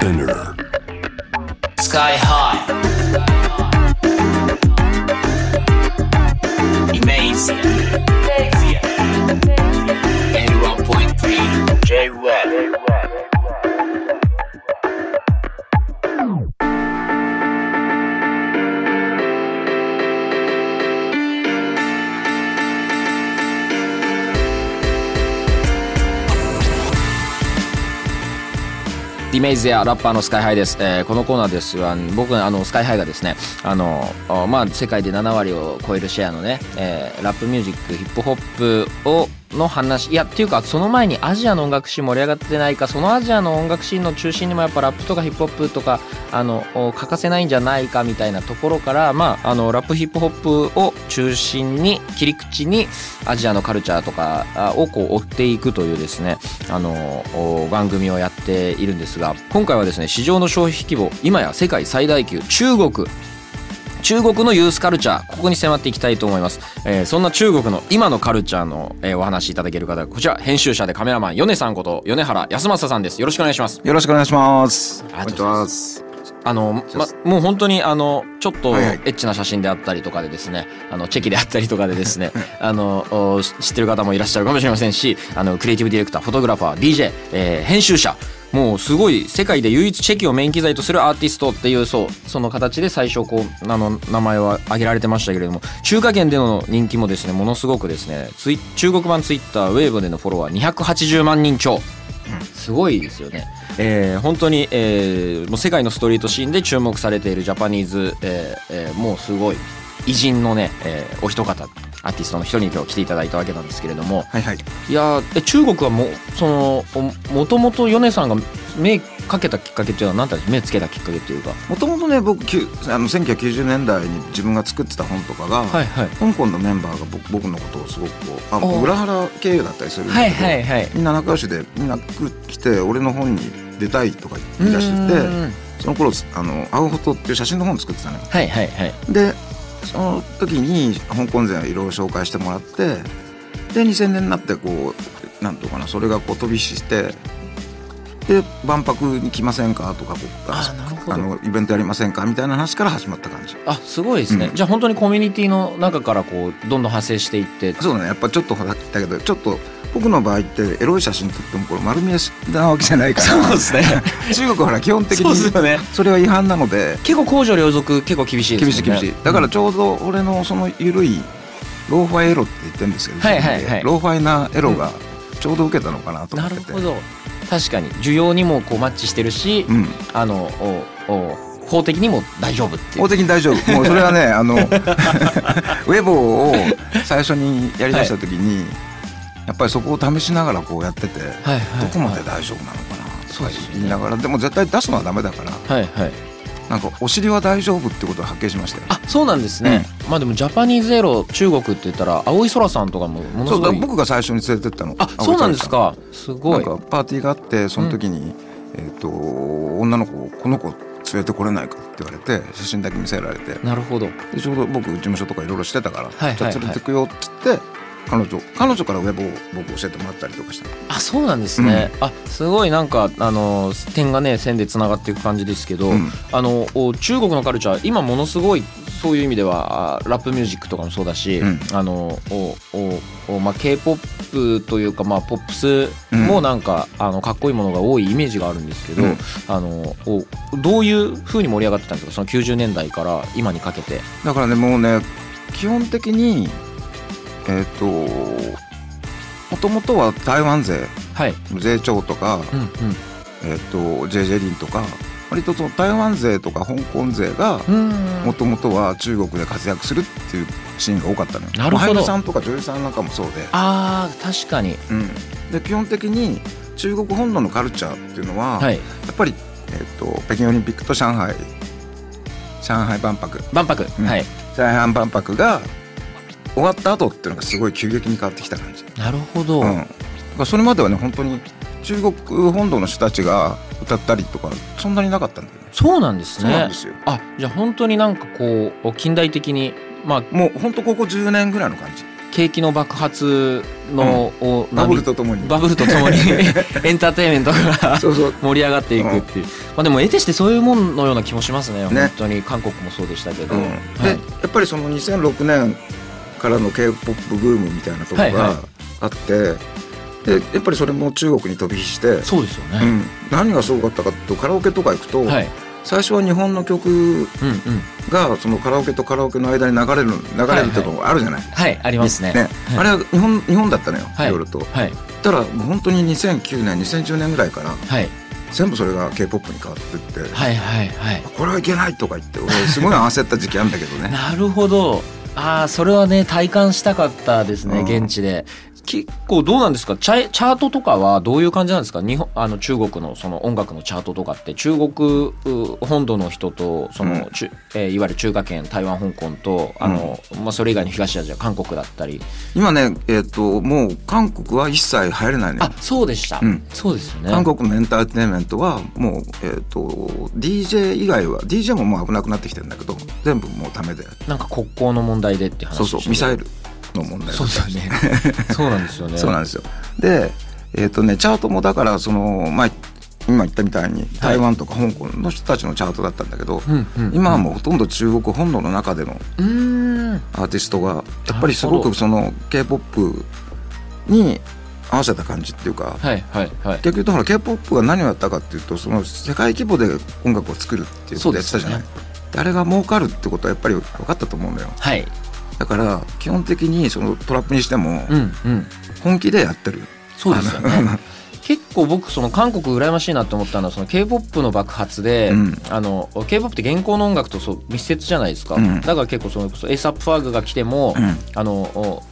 Spinner. Sky High. Amazing. 81.3 J-Web. ディメイズやラッパーのスカイハイです、えーこのコーナーですが僕あのスカイハイがですねあのまあ世界で7割を超えるシェアのね、えーラップミュージックヒップホップをの話いやっていうかその前にアジアの音楽シーン盛り上がってないかそのアジアの音楽シーンの中心にもやっぱラップとかヒップホップとかあの欠かせないんじゃないかみたいなところからまああのラップヒップホップを中心に切り口にアジアのカルチャーとかをこう追っていくというですねあの番組をやっているんですが今回はですね市場の消費規模今や世界最大級中国中国のユースカルチャーここに迫っていきたいと思います、えーそんな中国の今のカルチャーの、えーお話しいただける方がこちら編集者でカメラマン米さんこと米原康政さんですよろしくお願いしますよろしくお願いします。ありがとうございます。あの、ま、もう本当にあのちょっとエッチな写真であったりとかでですね、あのチェキであったりとかでですね あのお知ってる方もいらっしゃるかもしれませんしあのクリエイティブディレクターフォトグラファー DJ、えー編集者もうすごい世界で唯一チェキをメイン機材とするアーティストっていうそうその形で最初こうあの名前は挙げられてましたけれども中華圏での人気もですねものすごくですねツイ中国版ツイッターウェーブでのフォロワー280万人超すごいですよね。えー本当に、えーもう世界のストリートシーンで注目されているジャパニーズ、えーえーもうすごい偉人のね、えーお一方アーティストの一人に今日来ていただいたわけなんですけれどもはいはい。いや中国はもうそのおもともと米さんが目かけたきっかけっていうのは何だった？んです目つけたきっかけっていうか。もともとね僕あの1990年代に自分が作ってた本とかが、はいはい。香港のメンバーが僕僕のことをすごくこうあお裏腹経由だったりするんだけど、はいはいはい。みんな仲良しでみんな来て俺の本に出たいとか言い出しててうんその頃あのアウフォトっていう写真の本作ってたのよ。はいはいはい。でその時に香港勢いろいろ紹介してもらってで2000年になってこうなんとかなそれがこう飛び火してで万博に来ませんかとかこうああのイベントやりませんかみたいな話から始まった感じ。あすごいですね、うん。じゃあ本当にコミュニティの中からこうどんどん派生していって。そうだね。やっぱちょっとほら言ったけどちょっと僕の場合ってエロい写真撮ってもこれ丸見えなわけじゃないから。そうですね。中国はほら基本的にそれは違反なので。結構公序良俗結構厳しいですね。厳しい厳しい。だからちょうど俺のその緩いローファイエロって言ってるんですけど、はいはいはい。ローファイなエロがちょうど受けたのかなと思ってて、なるほど確かに。需要にもこうマッチしてるし、うん、あのおお法的にも大丈夫っていう。法的に大丈夫。もうそれはね あの ウェボーを最初にやりだした時に、やっぱりそこを試しながらこうやってて、はいはいどこまで大丈夫なのかなとか言いながらでも絶対出すのはダメだから。はいはいなんかお尻は大丈夫ってことが発見しましたよ。あそうなんですね、まあでもジャパニーズエロ中国って言ったら青い空さんとかもものすそうだごい僕が最初に連れてったの。あそうなんですか。すごないんかパーティーがあってその時に、えっ、と女の子この子連れてこれないかって言われて写真だけ見せられて。なるほど。でちょうど僕事務所とかいろいろしてたから、はいはいじゃあ連れてくよっつって彼女彼女からウェブを僕教えてもらったりとかしたあそうなんですね、あすごいなんかあの点がね線でつながっていく感じですけど、うん。あのお中国のカルチャー今ものすごいそういう意味ではあラップミュージックとかもそうだし、うん。あのおおおまあ K-POP というかまあポップスもなんか、あのかっこいいものが多いイメージがあるんですけど、うん。あのおどういう風に盛り上がってたんですか？その90年代から今にかけて。だからねもうね基本的にえっ、ともともとは台湾勢はい、税調とか、うんうん。えっ、と JJ リンとか割とその台湾勢とか香港勢がうん。もともとは中国で活躍するっていうシーンが多かったのよ。なるほど。さんとか女優さんなんかもそうで、あー確かに。うん、で基本的に中国本土のカルチャーっていうのは、はい。やっぱり、えっと北京オリンピックと上海上海万博。万博、うん。はい。上海万博が終わった後っていうのがすごい急激に変わってきた感じ。なるほど、うん、だからそれまではね本当に中国本土の人たちが歌ったりとかそんなになかったんだよね。そうなんですねそうなんですよ。あじゃあ本当になんかこう近代的にまあもう本当ここ10年ぐらいの感じ。景気の爆発の、おバブル波とともに。バブルとともに エンターテインメントがそうそう。盛り上がっていくっていう、まあ、でも得てしてそういうもんのような気もしますね本当に韓国もそうでしたけど、うんではいやっぱりその2006年からの k p o p ブームみたいなところはいはい。があって、でやっぱりそれも中国に飛び火して、そうですよね、うん、何がすごかったかとカラオケとか行くと、はい。最初は日本の曲がそのカラオケとカラオケの間に流れる流れるっていうのがあるじゃない。はいありますね。ね。はい。あれは日本日本だったのよ、はい。いろいろと。はい。たらもう本当に2009年2010年ぐらいからはい。全部それが k p o p に変わってって、はいはいはい。これはいけないとか言って俺すごい焦った時期あるんだけどね。なるほどああそれはね体感したかったですねうん。現地で結構どうなんですか？チャチャートとかはどういう感じなんですか？日本あの中国のその音楽のチャートとかって。中国う本土の人とその、うん。えーいわゆる中華圏台湾香港とあの、まあ、それ以外の東アジア韓国だったり。今ね、えっともう韓国は一切入れないのよあ。そうでした、うん。そうですよね。韓国のエンターテインメントはもう、えっと DJ 以外は DJ ももう危なくなってきてるんだけど全部もうダメで。なんか国交の問題でって話そうそうミサイルルの問題そうですよね。そうなんですよね。そうなんですよ。でえっ、とねチャートもだからそのまあ今言ったみたいに台湾とか香港の人たちのチャートだったんだけど、うんうん今はもうほとんど中国本土の中でのうーん。アーティストがやっぱりすごくその k p o p に合わせた感じっていうか、はいはいはい。結局だから k p o p が何をやったかっていうとその世界規模で音楽を作るっていうことをやってたじゃない、そうであれが儲かるってことはやっぱり分かったと思うのよ。はいだから基本的にそのトラップにしてもうんうん。本気でやってる、そうですよね結構僕その韓国羨ましいなって思ったのはその k p o p の爆発で、うん。あの k p o p って現行の音楽とそう密接じゃないですか、うん。だから結構そのエースアップファーグが来ても、うん。あの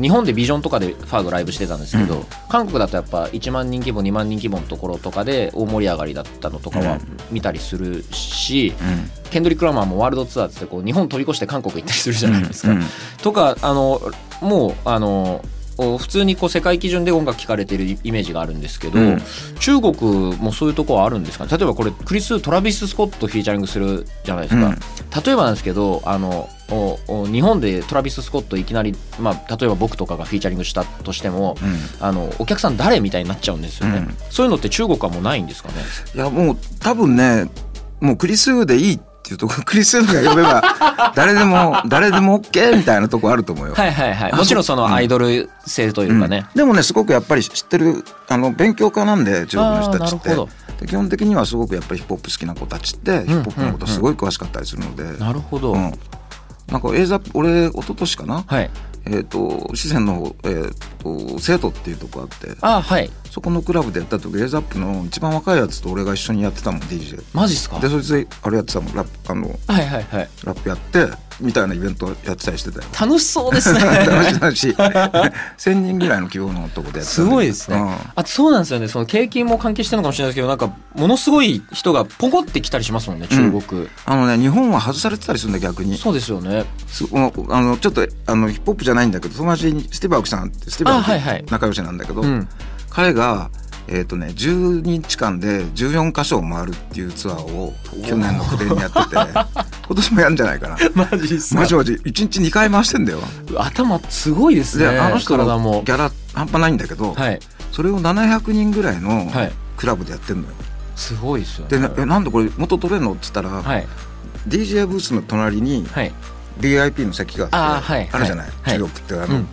日本でビジョンとかでファーグライブしてたんですけど、うん。韓国だとやっぱ1万人規模2万人規模のところとかで大盛り上がりだったのとかはうん。見たりするし、うん。ケンドリック・ラマーもワールドツアーってこう日本飛び越して韓国行ったりするじゃないですか。うん。とかあのもうあのお普通にこう世界基準で音楽聴かれてるイメージがあるんですけど、うん。中国もそういうところはあるんですか？ね例えばこれクリス・トラビス・スコットフィーチャリングするじゃないですか、うん。例えばなんですけどあの日本でトラビス・スコットいきなり、まあ、例えば僕とかがフィーチャリングしたとしても、うん。あのお客さん誰みたいになっちゃうんですよね、うん。そういうのって中国はもうないんですかね？いやもう多分ねもうクリスーでいいっていうとこクリスーが呼べば 誰でも誰でも OK みたいなとこあると思うよ。はいはいはい。あもちろんそのアイドル性というかね、うん。でもねすごくやっぱり知ってるあの勉強家なんで中国の人たちって。基本的にはすごくやっぱりヒップホップ好きな子たちってヒップホップのことすごい詳しかったりするので、なるほど、うん。なんか映像俺一昨年かな、はい。えっ、と四川の方、えー、と生徒っていうとこあって。あはいそこのクラブでやった時エイザップの一番若いやつと俺が一緒にやってたもん DJ マジっすか？でそいつであれやってたもんラップあのはいはいはい。ラップやってみたいなイベントやってたりしてたよ。楽しそうですね。楽しい楽しい。1000人ぐらいの規模のとこでやってたすごいですね、うん。あとそうなんですよね。その景気も関係してるのかもしれないですけどなんかものすごい人がポコってきたりしますもんね中国、あのね日本は外されてたりするんだ逆に。そうですよね。すあのちょっとあのヒップホップじゃないんだけど友達にスティーブ・アウキさんってスティーブ・アウキあはいはい。仲良しなんだけど、うん彼がえっ、とね10日間で14カ所を回るっていうツアーを去年の暮れにやってて 今年もやるんじゃないかな。マジっすマジマジ。1日2回回してんだよ。頭すごいですねであの人のギャラ半端ないんだけど、はい。それを700人ぐらいのはい。クラブでやってんのよ。すごいですよね。でなんでこれ元取れんのっつったら、はい。DJ ブースの隣にはい。VIP の席があってあるじゃない、はい。中国ってあの,、うん。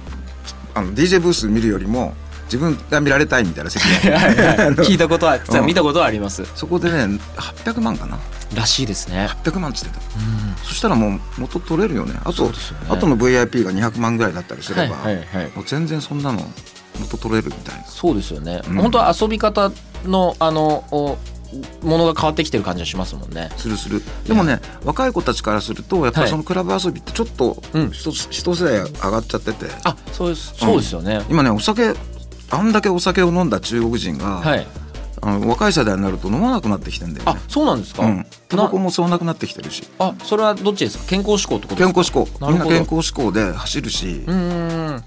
あの DJ ブース見るよりも自分が見られたいみたいな席があってはいはい。あの。聞いたことはうん。見たことはあります。そこでね800万かな。らしいですね。800万っつってた。うん。そしたらもう元取れるよね。あとね。あとの VIP が200万ぐらいだったりすれば、はいはいはい。もう全然そんなの元取れるみたいな。そうですよね、うん。本当は遊び方のあのおものが変わってきてる感じがしますもんね。するする。でもね若い子たちからするとやっぱはい。りそのクラブ遊びってちょっとうん。一つ一世代上がっちゃってて。あそうです。そうですよね、今ねお酒あんだけお酒を飲んだ中国人が、はい。あの若い世代になると飲まなくなってきてんだよあねそうなんですか、うん。タバコなも吸わなくなってきてるし。あそれはどっちですか？健康志向ってことですか？健康志向。みんな健康志向で走るし、うーん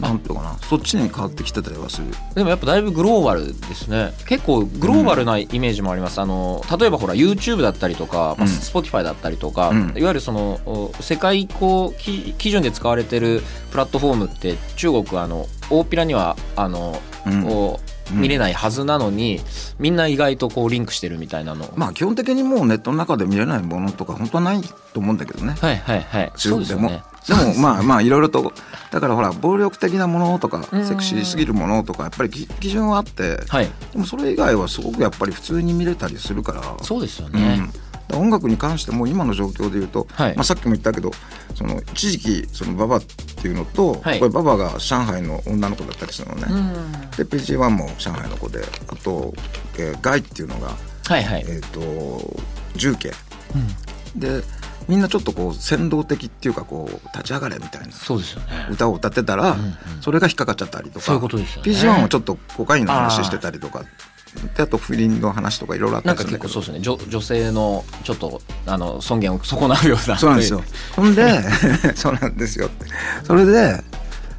なんていうのかな。そっちに変わってきてたりはする。でもやっぱだいぶグローバルですね。結構グローバルなイメージもあります、あの例えばほら YouTube だったりとか、まあ、うん。Spotify だったりとか、うん。いわゆるそのお世界こうき基準で使われてるプラットフォームって中国はあの大っぴらにはあの、うん。お見れないはずなのに、みんな意外とこうリンクしてるみたいなの、まあ基本的にもうネットの中で見れないものとか本当はないと思うんだけどね。はいはいはい。中国でも。ね。でもまあ まあいろいろとだからほら暴力的なものとかうん。セクシーすぎるものとかやっぱりき基準はあってはい。でもそれ以外はすごくやっぱり普通に見れたりするから。そうですようん。ね、だから音楽に関しても今の状況で言うと、はい。まあ、さっきも言ったけどその一時期そのババっていうのと、はい。これババが上海の女の子だったりするのね、うん。で PG1 も上海の子であと、えーガイっていうのが、はいはい、えー、と重慶。でみんなちょっとこう先導的っていうかこう立ち上がれみたいなそうですよね。歌を歌ってたら、んうん。それが引っかかっちゃったりとか。そういうことですよね。PG1 はちょっとコカインの話してたりとかであと不倫の話とかいろいろあったなんするんだけど。結構そうですね。女女性のちょっとあの尊厳を 損なうような。そうなんですよ。ほんで そうなんですよって。それで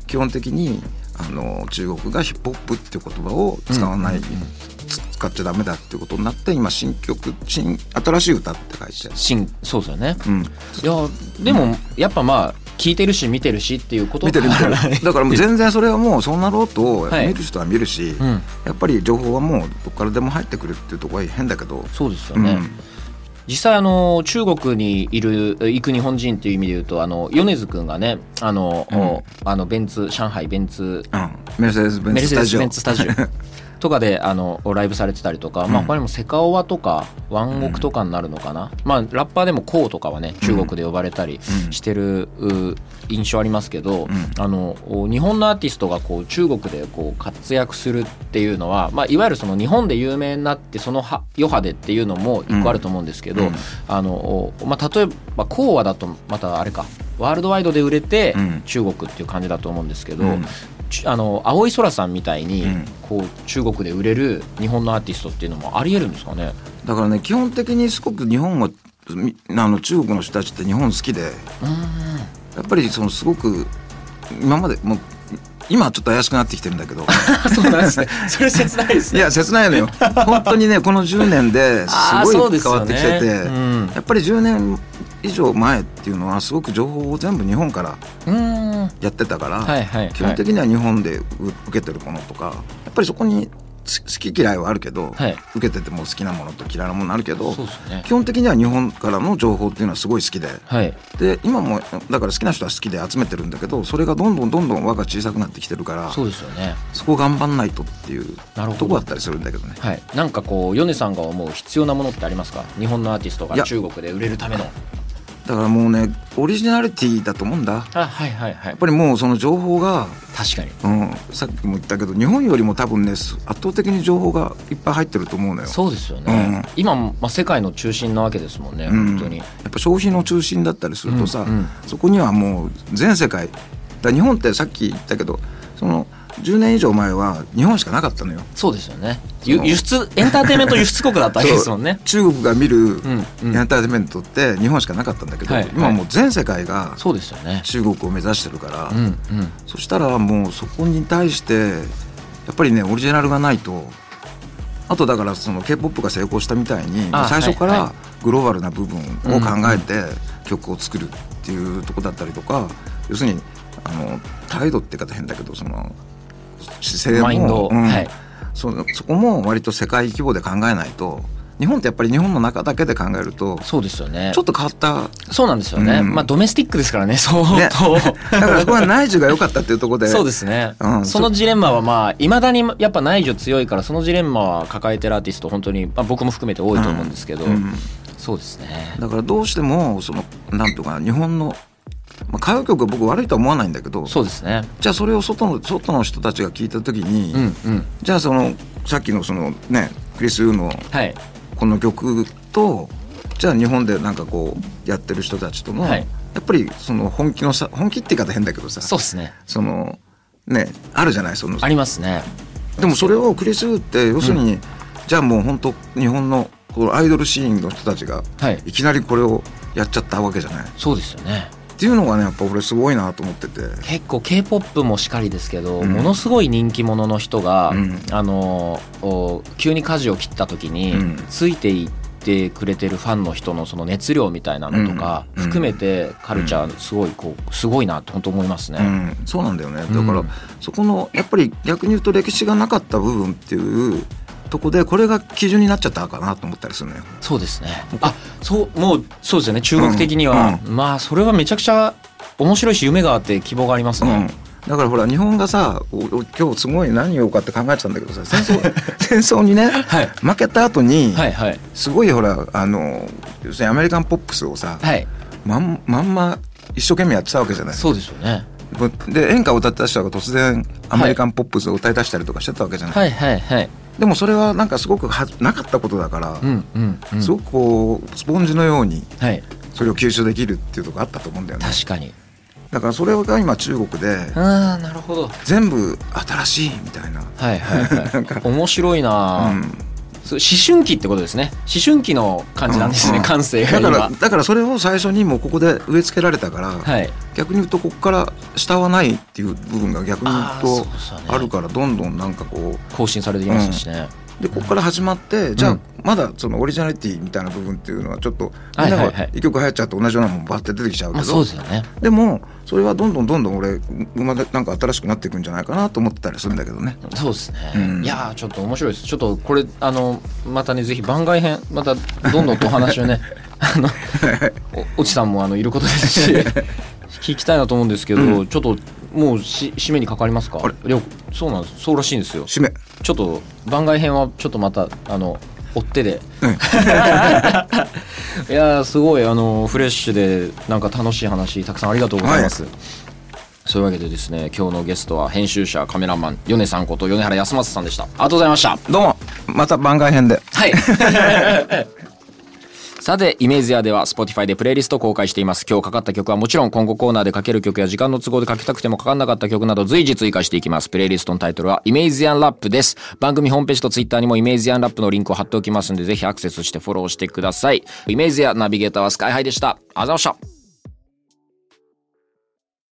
基本的にあの中国がヒップホップっていう言葉を使わない、つ使っちゃダメだっていうことになって今新曲新新しい歌って書いて、新そうですよね。うん、いやでもやっぱまあ聞いてるし見てるしっていうこと見てる見てる。だから。もう全然それはもうそうなろうとはい。見る人は見るし、うん。やっぱり情報はもうどっからでも入ってくるっていうところは変だけど、そうですよね、うん。実際あの中国にいる行く日本人っていう意味で言うとあの米津君がねあの、おあのベンツ上海ベンツ。うん、メルセデス・ベンツスタジオ とかであのライブされてたりとか、まあ、うん他にもセカオワとかワンオクとかになるのかな、まあラッパーでもコウとかはね中国で呼ばれたりうん。してるう印象ありますけど、ん。あのお日本のアーティストがこう中国でこう活躍するっていうのは、まあ、いわゆるその日本で有名になってそのは余波でっていうのも一個あると思うんですけど、うん。あのおまあ、例えばコウワだとまたあれか。ワールドワイドで売れてうん。中国っていう感じだと思うんですけど、うん。ちあの青い空さんみたいに、うん。こう中国で売れる日本のアーティストっていうのもありえるんですかね？だからね基本的にすごく日本はみあの中国の人たちって日本好きでやっぱりそのすごく今までもう今はちょっと怪しくなってきてるんだけど。そうなんですね。それ切ないですいや切ないのよ。本当にねこの10年ですごい変わってきてて、うん。やっぱり10年以上前っていうのはすごく情報を全部日本からうん。やってたから、はいはいはい基本的には日本でう受けてるものとかやっぱりそこにす好き嫌いはあるけど、はい受けてても好きなものと嫌いなものあるけどね基本的には日本からの情報っていうのはすごい好きではい。で今もだから好きな人は好きで集めてるんだけどそれがどんどんどんどん輪が小さくなってきてるからそうですよね。そこ頑張んないとっていうとこだったりするんだけどね。はい。なんかこう米さんが思う必要なものってありますか？日本のアーティストが中国で売れるための。だからもうねオリジナリティだと思うんだやあはいはいはいっ。ぱりもうその情報が、確かに。うん、さっきも言ったけど日本よりも多分ね圧倒的に情報がいっぱい入ってると思うのよ。そうですよね。今まあ世界の中心なわけですもんね。うん本当に。やっぱ消費の中心だったりするとさ、うんうんそこにはもう全世界だ日本ってさっき言ったけどその10年以上前は日本しかなかったのよ。そうですよね。輸出エンターテインメント輸出国だったわけですもんね。中国が見るエンターテインメントって日本しかなかったんだけど、はい今もう全世界がそうですよね。中国を目指してるから。そしたらもうそこに対してやっぱりねオリジナルがないとあとだからその k p o p が成功したみたいにあ最初からグローバルな部分を考えて曲を作るっていうとこだったりとか要するにあの態度って言い方変だけどその姿勢もマインド。うんはい。そのそこも割と世界規模で考えないと日本ってやっぱり日本の中だけで考えるとそうですよね。ちょっと変わったそうなんですよね。うんまあドメスティックですからね。そう。ねだからそこは内需が良かったっていうところでそうですね、うんそのジレンマはまあいまだにやっぱ内需強いからそのジレンマは抱えてるアーティスト本当に、まあ、僕も含めて多いと思うんですけど、うんそうですねだからどうしてもそのなんとか日本の、まあ、歌謡曲は僕悪いとは思わないんだけどそうですね。じゃあそれを外の外の人たちが聞いた時に、うんうん。じゃあそのさっきのそのねクリス・ユーのはい。この曲とじゃあ日本でなんかこうやってる人たちとの、はい。やっぱりその本気のさ本気って言い方変だけどさそうですね。そのねあるじゃない？そのありますね。でもそれをクリス・ユーって要するに、じゃあもう本当日本のこのアイドルシーンの人たちがはい。いきなりこれをやっちゃったわけじゃない？そうですよねっていうのがねやっぱ俺すごいなと思ってて。結構 k p o p もしかりですけど、うん。ものすごい人気者の人が、うん。あのお急に舵を切った時に、うん。ついていてくれてるファンの人のその熱量みたいなのとかうん。含めてカルチャーすごいこうすごいなって本当思いますね。うん、そうなんだよね。だから、うん。そこのやっぱり逆に言うと歴史がなかった部分っていうとこでこれが基準になっちゃったかなと思ったりするのよ。そうですね。あ、そうもうそうですよね。中国的には、まあそれはめちゃくちゃ面白いし夢があって希望がありますうんね。だからほら日本がさ今日すごい何言おうかって考えてたんだけどさ戦争 戦争にね、はい負けた後に、はいはいすごいほらあの要するにアメリカンポップスをさ、はい。まんまんま一生懸命やってたわけじゃない。そうですよね。で演歌を歌ってた人が突然アメリカンポップスを歌い出したりとかしてたわけじゃない。はいはいはい。でもそれはなんかすごくはなかったことだから、うんうんうん。すごくこうスポンジのようにはい。それを吸収できるっていうところあったと思うんだよね。確かに。だからそれが今中国でああなるほど。全部新しいみたいな。はいはいはい なんか。面白いな、うん思春期ってことですね。思春期の感じなんですね。うん感性がだ今。からだからそれを最初にもうここで植え付けられたから、はい。逆に言うとここから下はないっていう部分が逆に言うとあるからどんどんなんかこ更新されてきますしね。うでここから始まってじゃあうんまだそのオリジナリティみたいな部分っていうのはちょっとみんなが一曲流行っちゃうと同じようなもんバッて出てきちゃうまあけど、そうですよね。でもそれはどんどんどんどん俺までなんか新しくなっていくんじゃないかなと思ってたりするんだけどね。そうですね。うんいやーちょっと面白いです。ちょっとこれあのまたねぜひ番外編またどんどんとお話をね あのおちさんもあのいることですし 聞きたいなと思うんですけど、うちょっともうし締めにかかりますか？そうなんです。そうらしいんですよ。締めちょっと番外編はちょっとまたあの追ってで。うん いやーすごいあのフレッシュでなんか楽しい話たくさんありがとうございます。そういうわけでですね今日のゲストは編集者カメラマン米さんこと米原康正さんでした。ありがとうございました。どうもまた番外編で。はい。さて、イメージアでは Spotify でプレイリスト公開しています。今日かかった曲はもちろん今後コーナーでかける曲や時間の都合でかけたくてもかかんなかった曲など随時追加していきます。プレイリストのタイトルはイメージアンラップです。番組ホームページと Twitter にもイメージアンラップのリンクを貼っておきますのでぜひアクセスしてフォローしてください。イメージアナビゲーターはスカイハイでした。あざいました。